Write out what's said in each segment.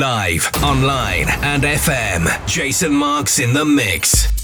Live, online, and FM. Jason Marks in the mix.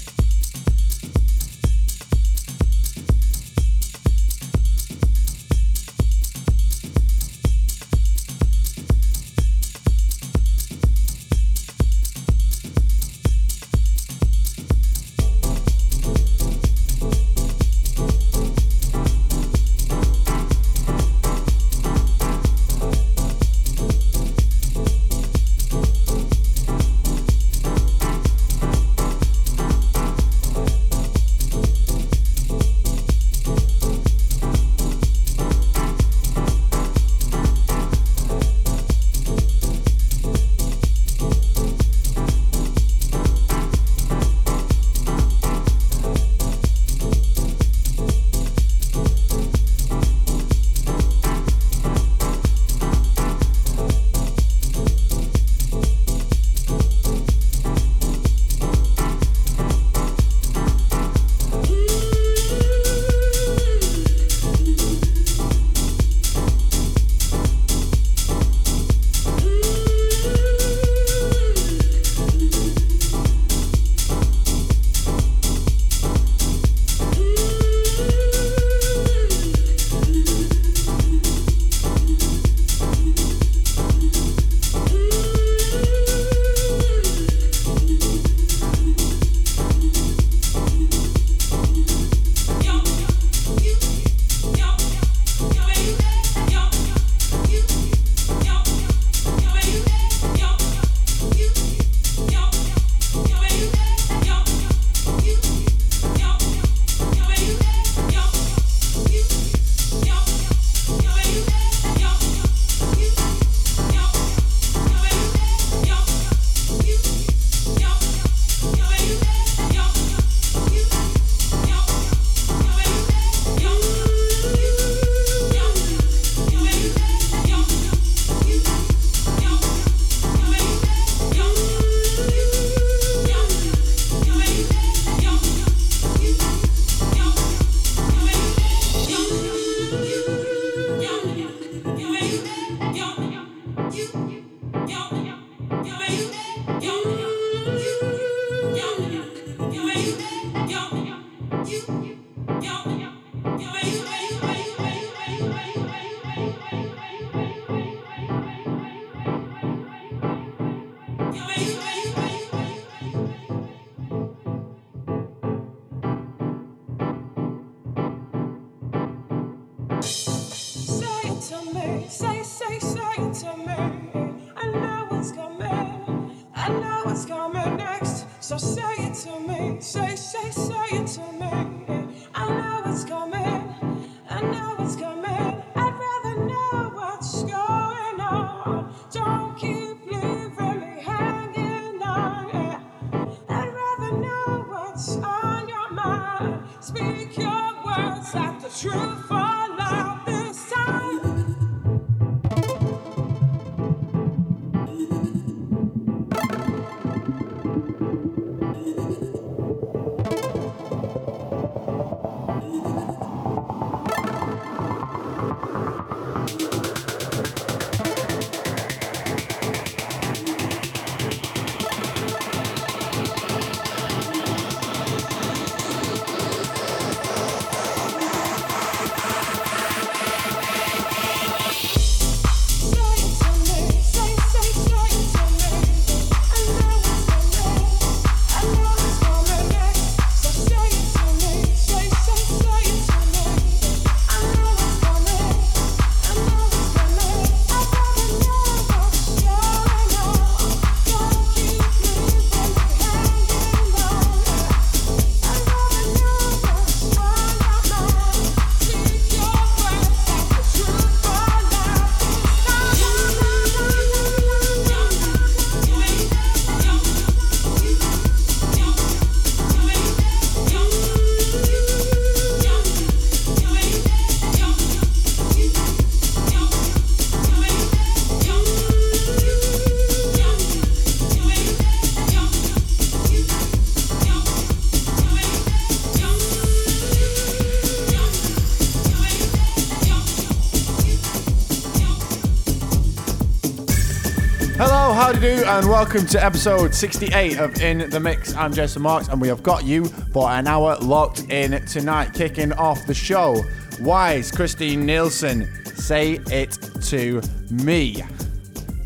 And welcome to episode 68 of In the Mix. I'm Jason Marks, and we have got you for an hour locked in tonight. Kicking off the show, Wise, Christine Nielsen, Say It To Me.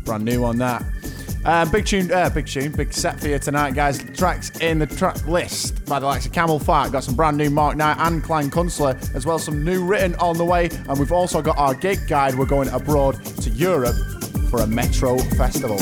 Brand new on that. Uh, big tune, uh, big tune, big set for you tonight, guys. Tracks in the track list by the likes of CamelPhat some brand new Mark Knight and Klein Kunstler, as well as some new written on the way. And we've also got our gig guide. We're going abroad to Europe for a Metro festival.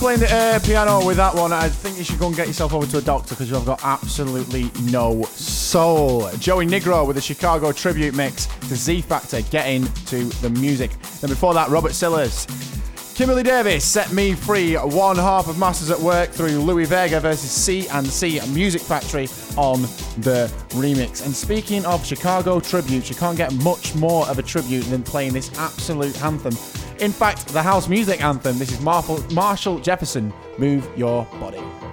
Playing the uh, piano with that one, I think you should go and get yourself over to a doctor because you've got absolutely no soul. Joey Negro with a Chicago tribute mix to Z Factor, Get Into the Music. Then before that, Robert Sillers. Kimberly Davis set me free. One half of Masters at Work through Louie Vega versus C and C Music Factory on the remix. And speaking of Chicago tributes, you can't get much more of a tribute than playing this absolute anthem. In fact, the house music anthem. This is Marshall Jefferson. Move your body.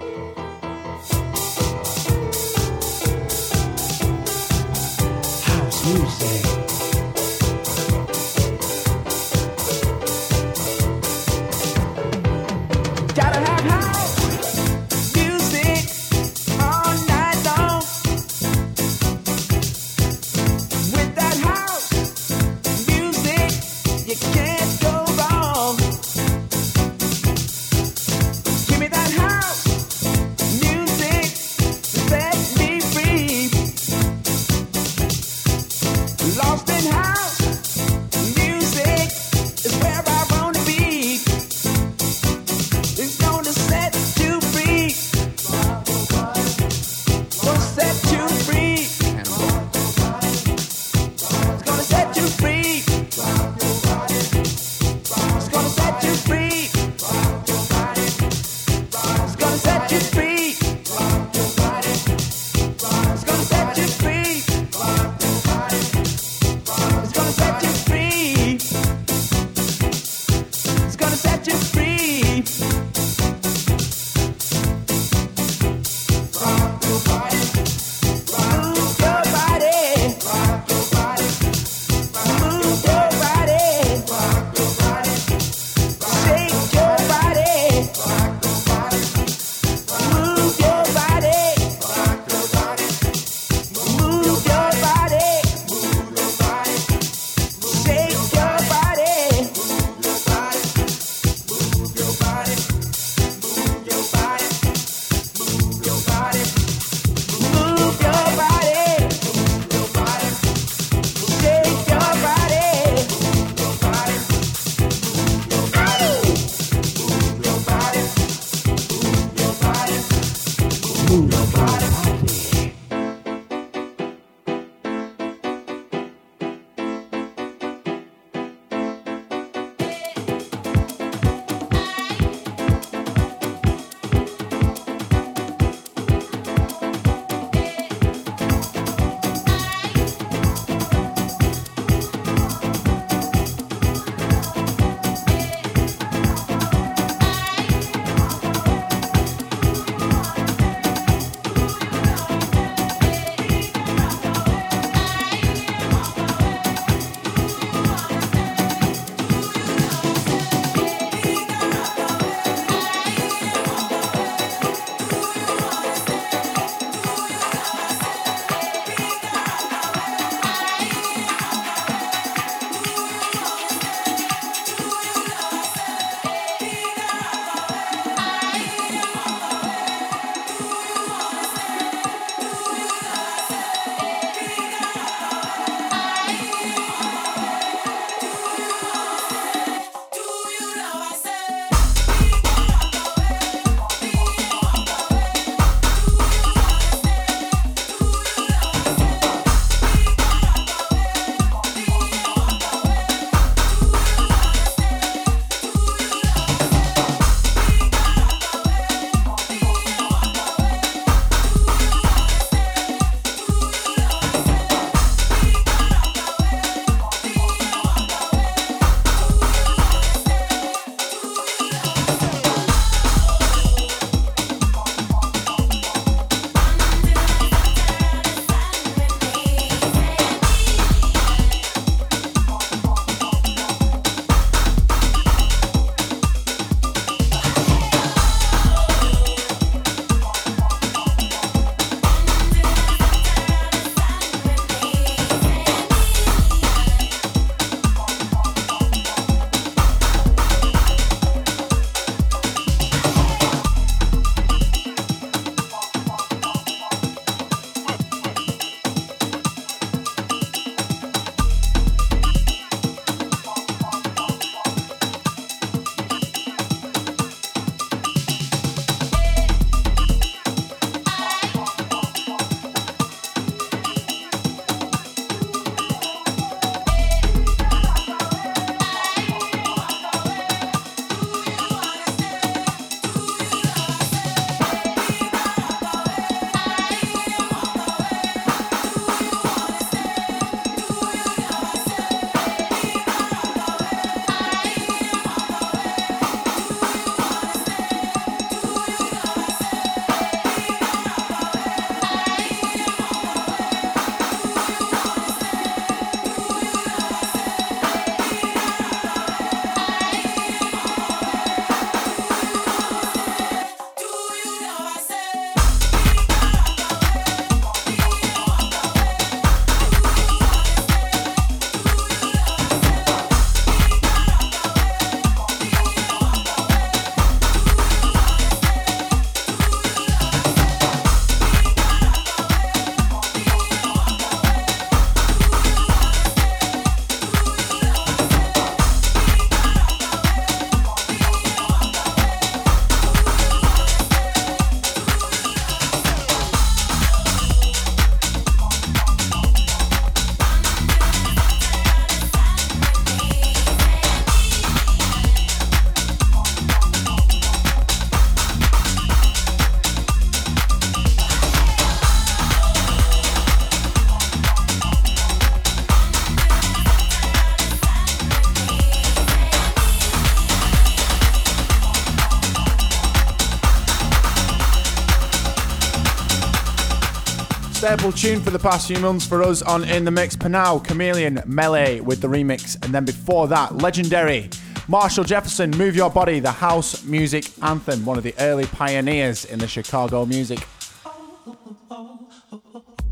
Staple tune for the past few months for us on In the Mix. Panau, Chameleon, Melee with the remix. And then before that, legendary Marshall Jefferson, Move Your Body, the house music anthem, one of the early pioneers in the Chicago music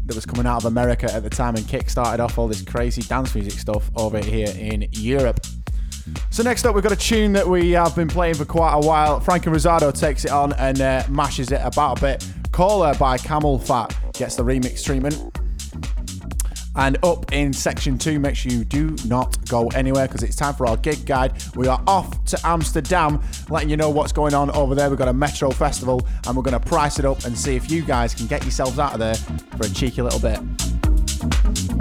that was coming out of America at the time and kick started off all this crazy dance music stuff over here in Europe. So next up, we've got a tune that we have been playing for quite a while. Frankie Rosado takes it on and uh, mashes it about a bit. Cola by CamelPhat gets the remix treatment. And up in section two, make sure you do not go anywhere because it's time for our gig guide. We are off to Amsterdam, letting you know what's going on over there. We've got a Metro Festival and we're going to price it up and see if you guys can get yourselves out of there for a cheeky little bit.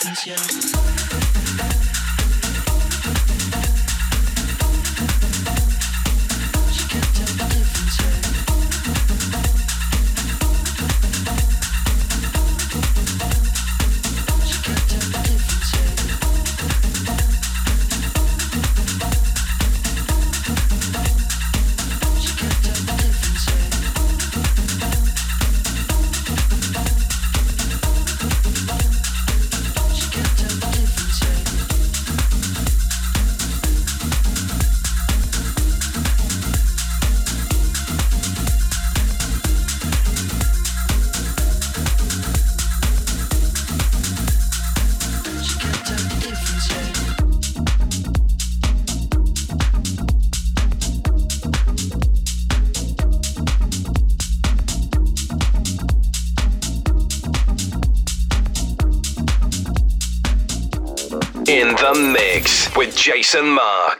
神仙 Jason Marks.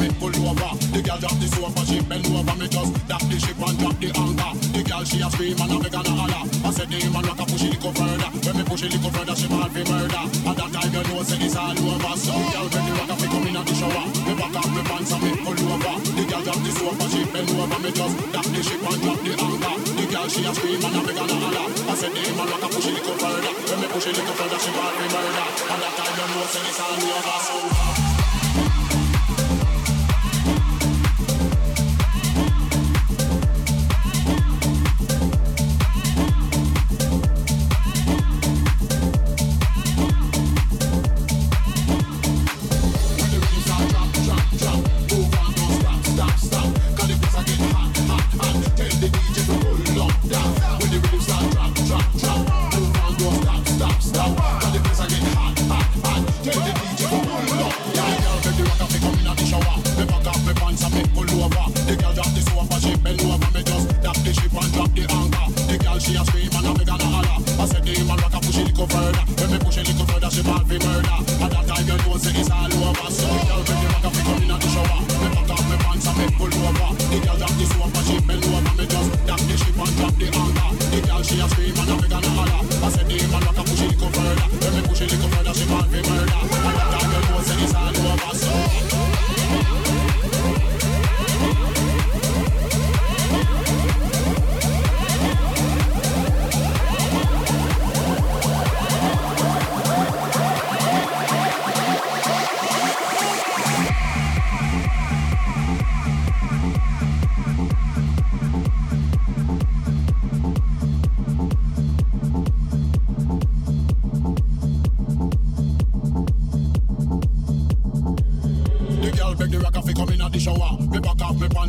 me pull over. The girl drop the sofa, she bend over me just drop the ship and drop the anchor. The girl she a scream and a me gonna holler. I said the man rock a push it go further. When me push it go further, she mad fi murder. At that time you know say it's all over. So girl when the rock a fi come in at the shower, me back up me pants and me pull over. The girl drop the sofa, she bend over me just drop the ship and drop the anchor. The girl she a scream and a me gonna holler. I said the man rock a push it go further. When me push it go further, she mad fi murder. At that time you know say it's all over. So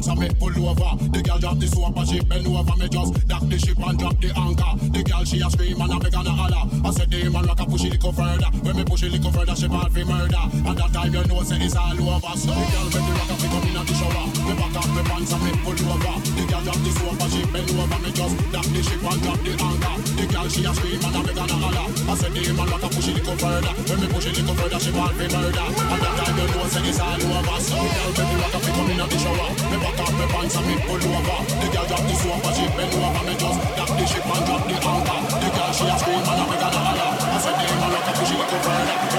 dance and me pull over. The girl drop the soap and she bend over. Me just dock the ship and drop the anchor. The girl she a scream and I me gonna holler. I said, damn man, like I push it go further. When me push a little further, she ball for murder. And that time you know say it's all over. So the girl when the rock pick up in the shower. Me back up me pants and me pull over. The girl drop the sofa, she bend over. Me just drop the ship and drop the anchor. The girl she a scream and a me gonna holler. I said the man rock a push a little further. When me push a little further, she ball for murder. And that time you know say it's all over. So the girl when the rock pick up in the shower. Me back up me pants and me pull over. The girl drop the sofa, she bend over. Me just drop the ship and drop the anchor. The girl she a scream and a me gonna holler. Fernanda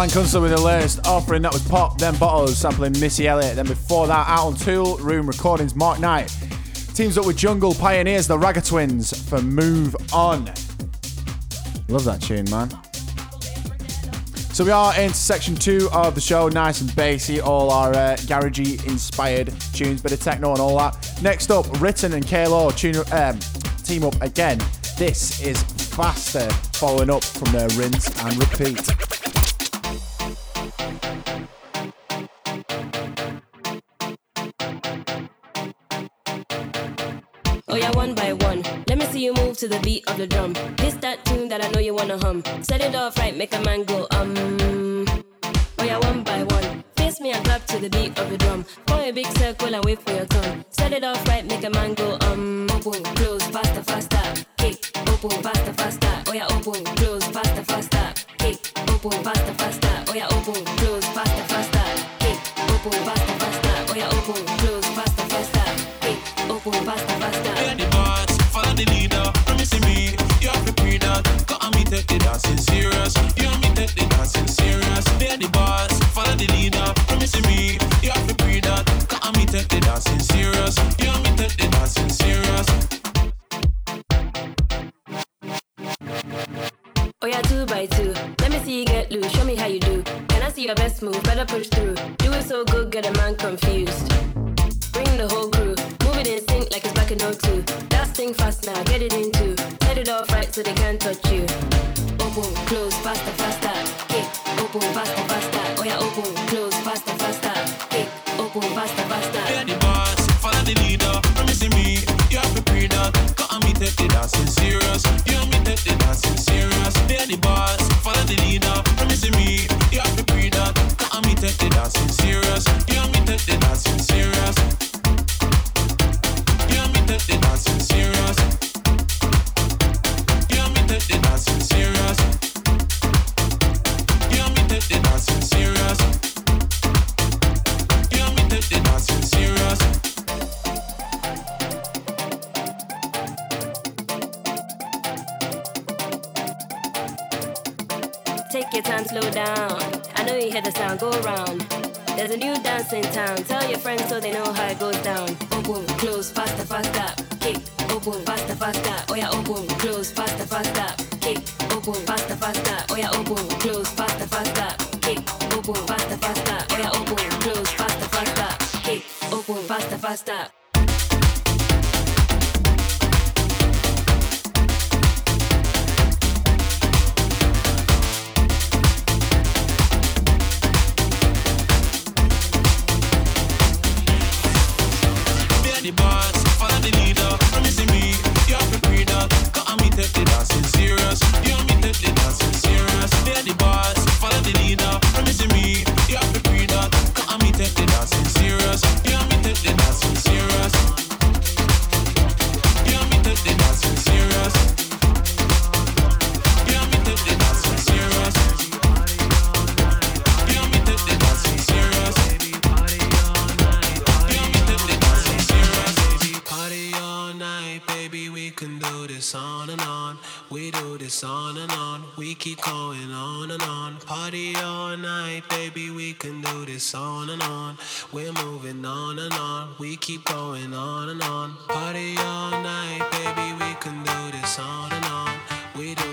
Clan Kunstler with the latest offering that was Pop, then Bottles sampling Missy Elliott. Then before that, out on Toolroom Recordings, Mark Knight teams up with Jungle Pioneers, the Ragga Twins for Move On. Love that tune, man. So we are into section two of the show, nice and bassy, all our uh, garagey inspired tunes, bit of techno and all that. Next up, Riton and Kah-Lo tune, um, team up again. This is faster, following up from their rinse and repeat. To the beat of the drum. This that tune that I know you wanna hum. Set it off right, make a man go um. Oh yeah, one by one. Face me and clap to the beat of the drum. Form a big circle and wait for your turn. Set it off right, make a man go um. Open, close, faster, faster. Kick, open, faster, faster. Oh yeah, open, close, faster, faster. Kick, open, faster, faster. Oh yeah, open, close, faster, faster. Kick, open, faster, faster. Oh yeah, open, close, faster, faster. Kick, open, faster, faster. Hear the boss, follow the leader. Dancing serious. You and me take the dancing serious. Hear the boss, follow the leader. Promising me, you have to pre that. Got me take the dancing serious. You and me take the dancing serious. Oh yeah, two by two. Let me see you get loose. Show me how you do. Can I see your best move? Better push through. Do it so good, get a man confused. Bring the whole crew. Move it in sync like it's back in 02. That's thing fast now, get it into. Set it off right so they can't touch Open, We're moving on and on. We keep going on and on. Party all night, baby. We can do this on and on. We do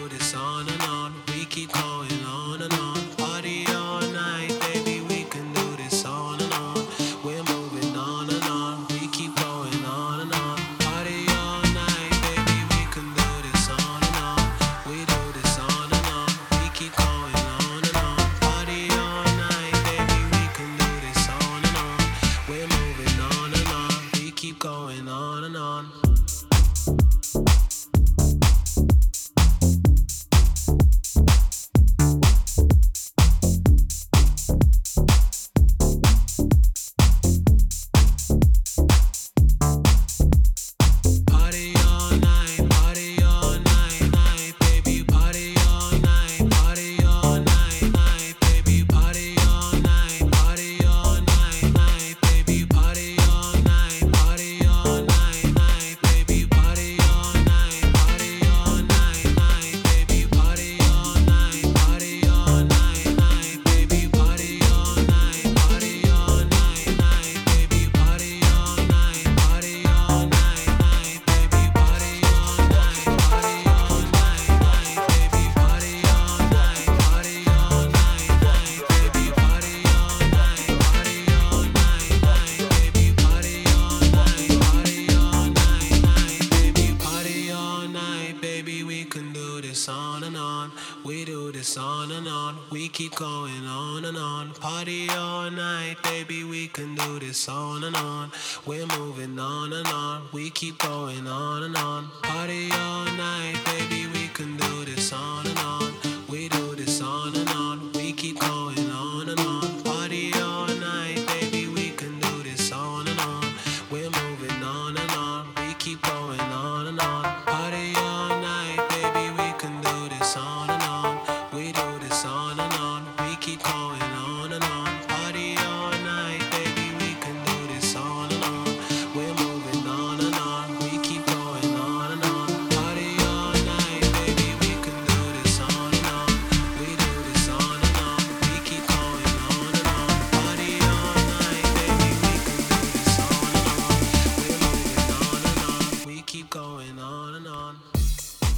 keep going on and on.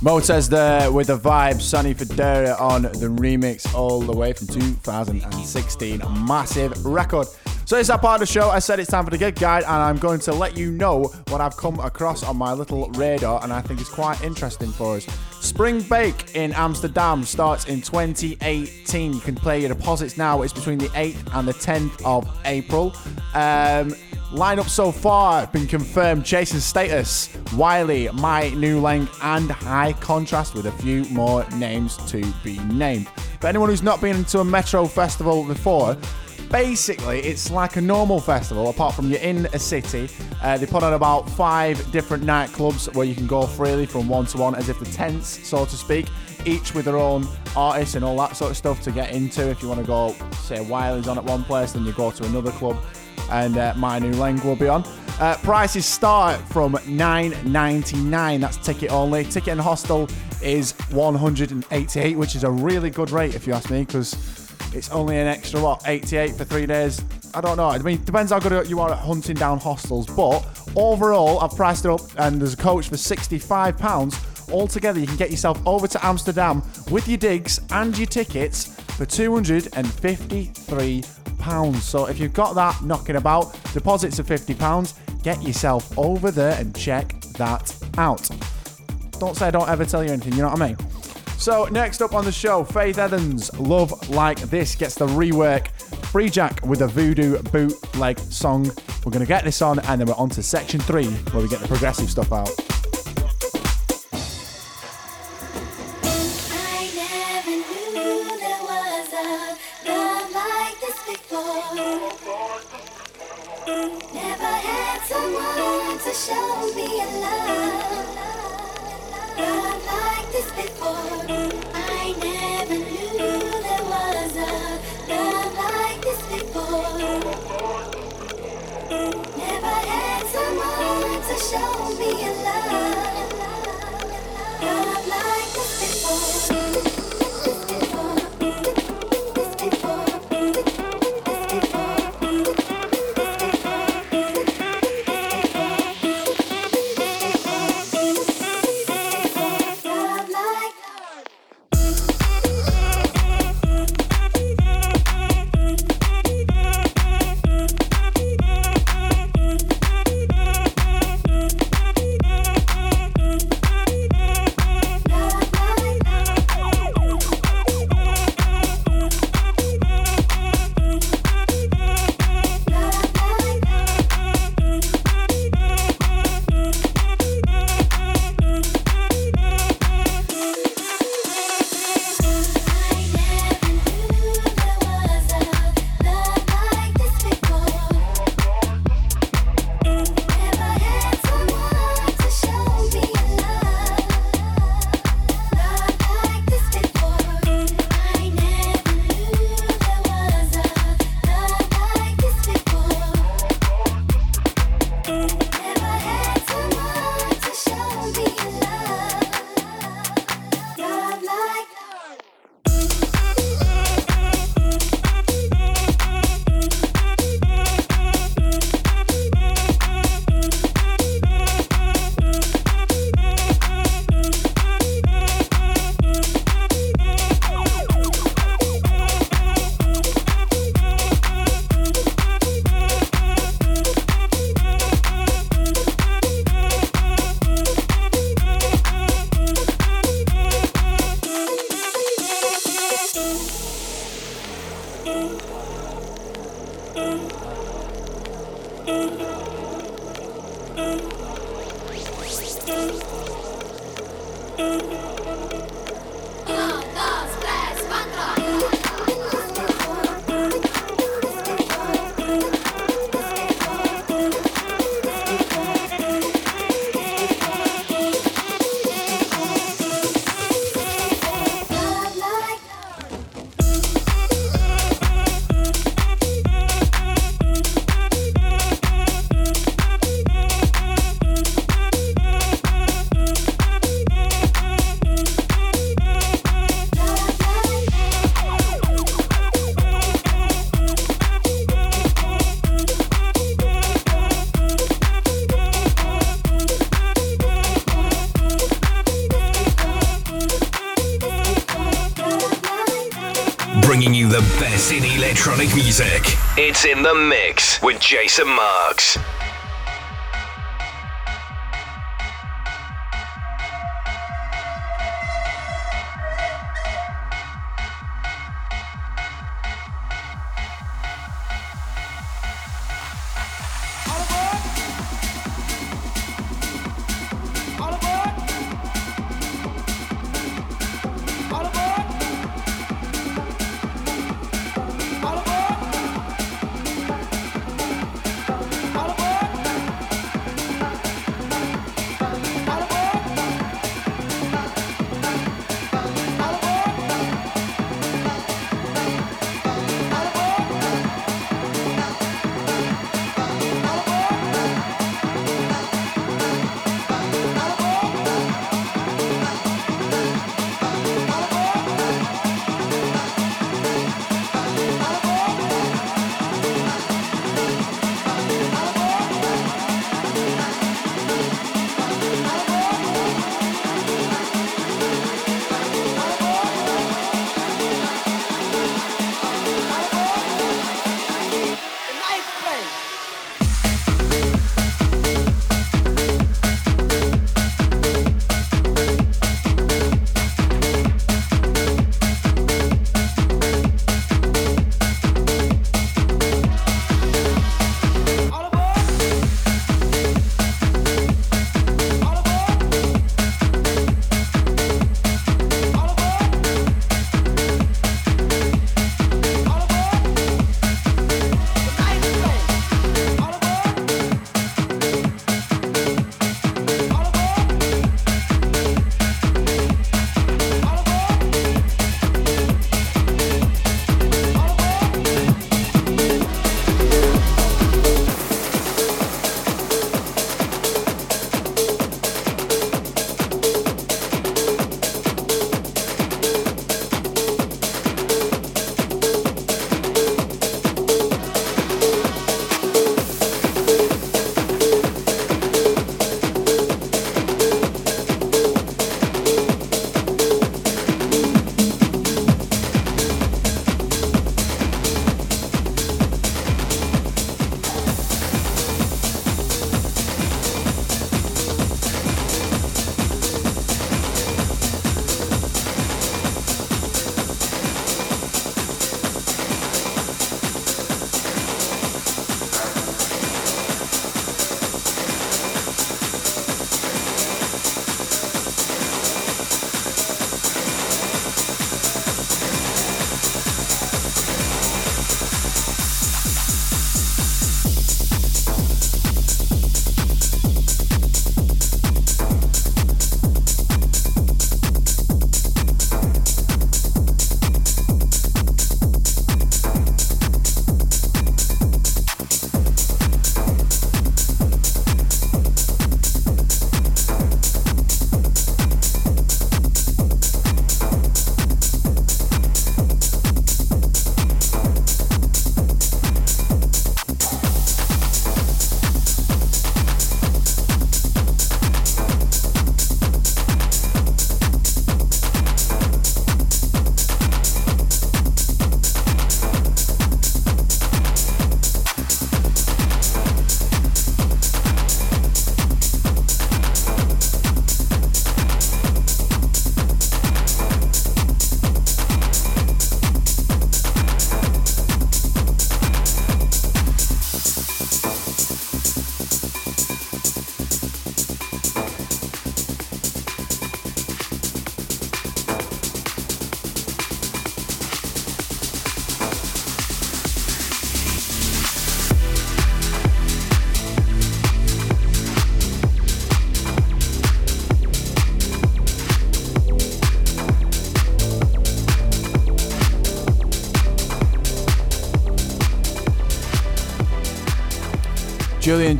Motez there with the vibe, Sunny Federa on the remix all the way from 2016. Massive record. So it's that part of the show. I said it's time for the gig guide, and I'm going to let you know what I've come across on my little radar, and I think it's quite interesting for us. Spring Break in Amsterdam starts in 2018. You can play your deposits now. It's between the 8th and the 10th of April. Um, Lineup so far been confirmed. Jason Status, Wiley, My Nu Leng, and High Contrast, with a few more names to be named. For anyone who's not been into a Metro festival before, basically it's like a normal festival, apart from you're in a city. Uh, they put on about five different nightclubs where you can go freely from one to one, as if the tents, so to speak, each with their own artists and all that sort of stuff to get into. If you want to go, say, Wiley's on at one place, then you go to another club and uh, My Nu Leng will be on. Uh, prices start from 9.99. That's ticket only. Ticket and hostel is 188, which is a really good rate if you ask me, because it's only an extra what 88 for three days. I don't know. I mean, depends how good you are at hunting down hostels, but overall, I've priced it up, and there's a coach for 65 pounds. Altogether, you can get yourself over to Amsterdam with your digs and your tickets for 253 pounds. So if you've got that knocking about, deposits of 50 pounds, get yourself over there and check that out. Don't say I don't ever tell you anything, you know what I mean? So next up on the show, Faith Evans, Love Like This gets the rework. Free Jack with a voodoo bootleg song. We're gonna get this on and then we're on to section three where we get the progressive stuff out. Show me a love, love like this before. The best in electronic music. It's in the mix with Jason Marks.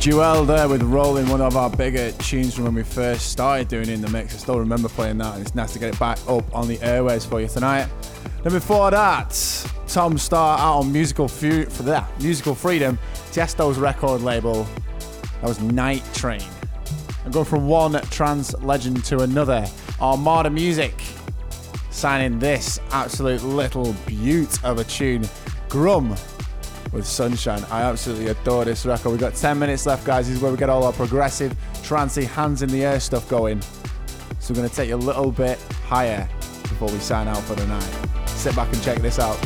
Jewel there with Rolling, one of our bigger tunes from when we first started doing In The Mix. I still remember playing that and it's nice to get it back up on the airways for you tonight. Then before that, Tom Starr out on Musical, Fu- for that, Musical Freedom, Tiesto's record label. That was Night Train. I'm going from one trance legend to another. Armada Music signing this absolute little beaut of a tune, Grum with Sunshine. I absolutely adore this record. We've got 10 minutes left, guys. This is where we get all our progressive, trancy, hands in the air stuff going. So we're going to take you a little bit higher before we sign out for the night. Sit back and check this out.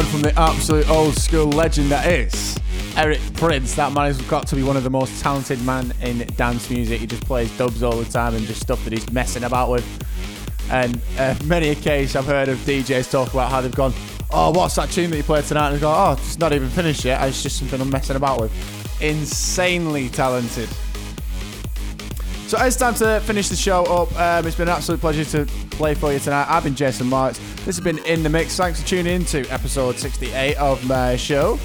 One from the absolute old school legend that is Eric Prydz. That man has got to be one of the most talented man in dance music. He just plays dubs all the time and just stuff that he's messing about with. And uh, many case, I've heard of DJs talk about how they've gone, oh, what's that tune that you played tonight? And they go, oh, it's not even finished yet. It's just something I'm messing about with. Insanely talented. So it's time to finish the show up. Um, it's been an absolute pleasure to play for you tonight. I've been Jason Marks. This has been In The Mix. Thanks for tuning in to episode 68 of my show.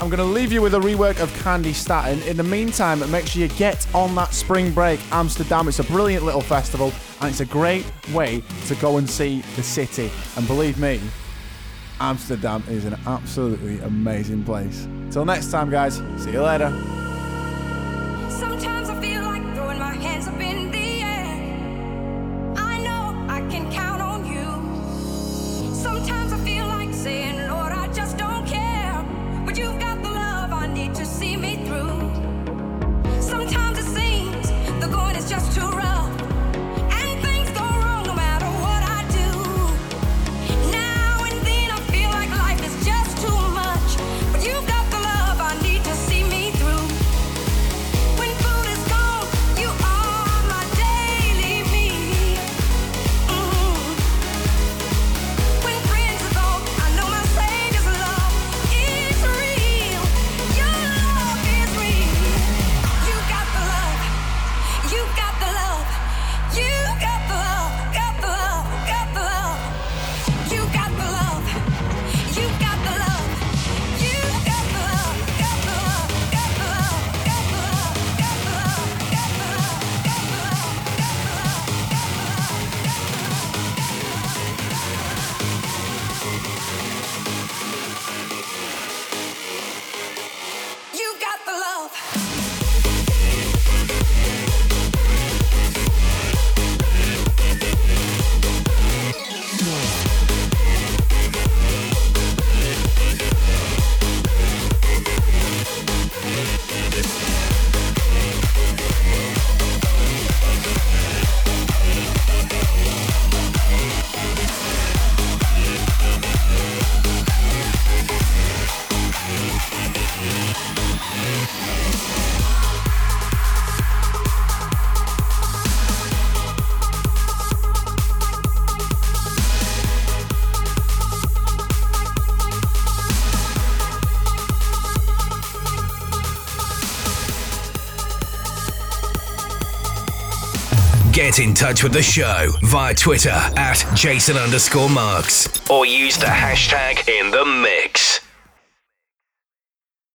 I'm going to leave you with a rework of Candi Staton. In the meantime, make sure you get on that spring break Amsterdam. It's a brilliant little festival and it's a great way to go and see the city. And believe me, Amsterdam is an absolutely amazing place. Till next time, guys. See you later. Get in touch with the show via Twitter at Jason underscore Marks or use the hashtag in the mix.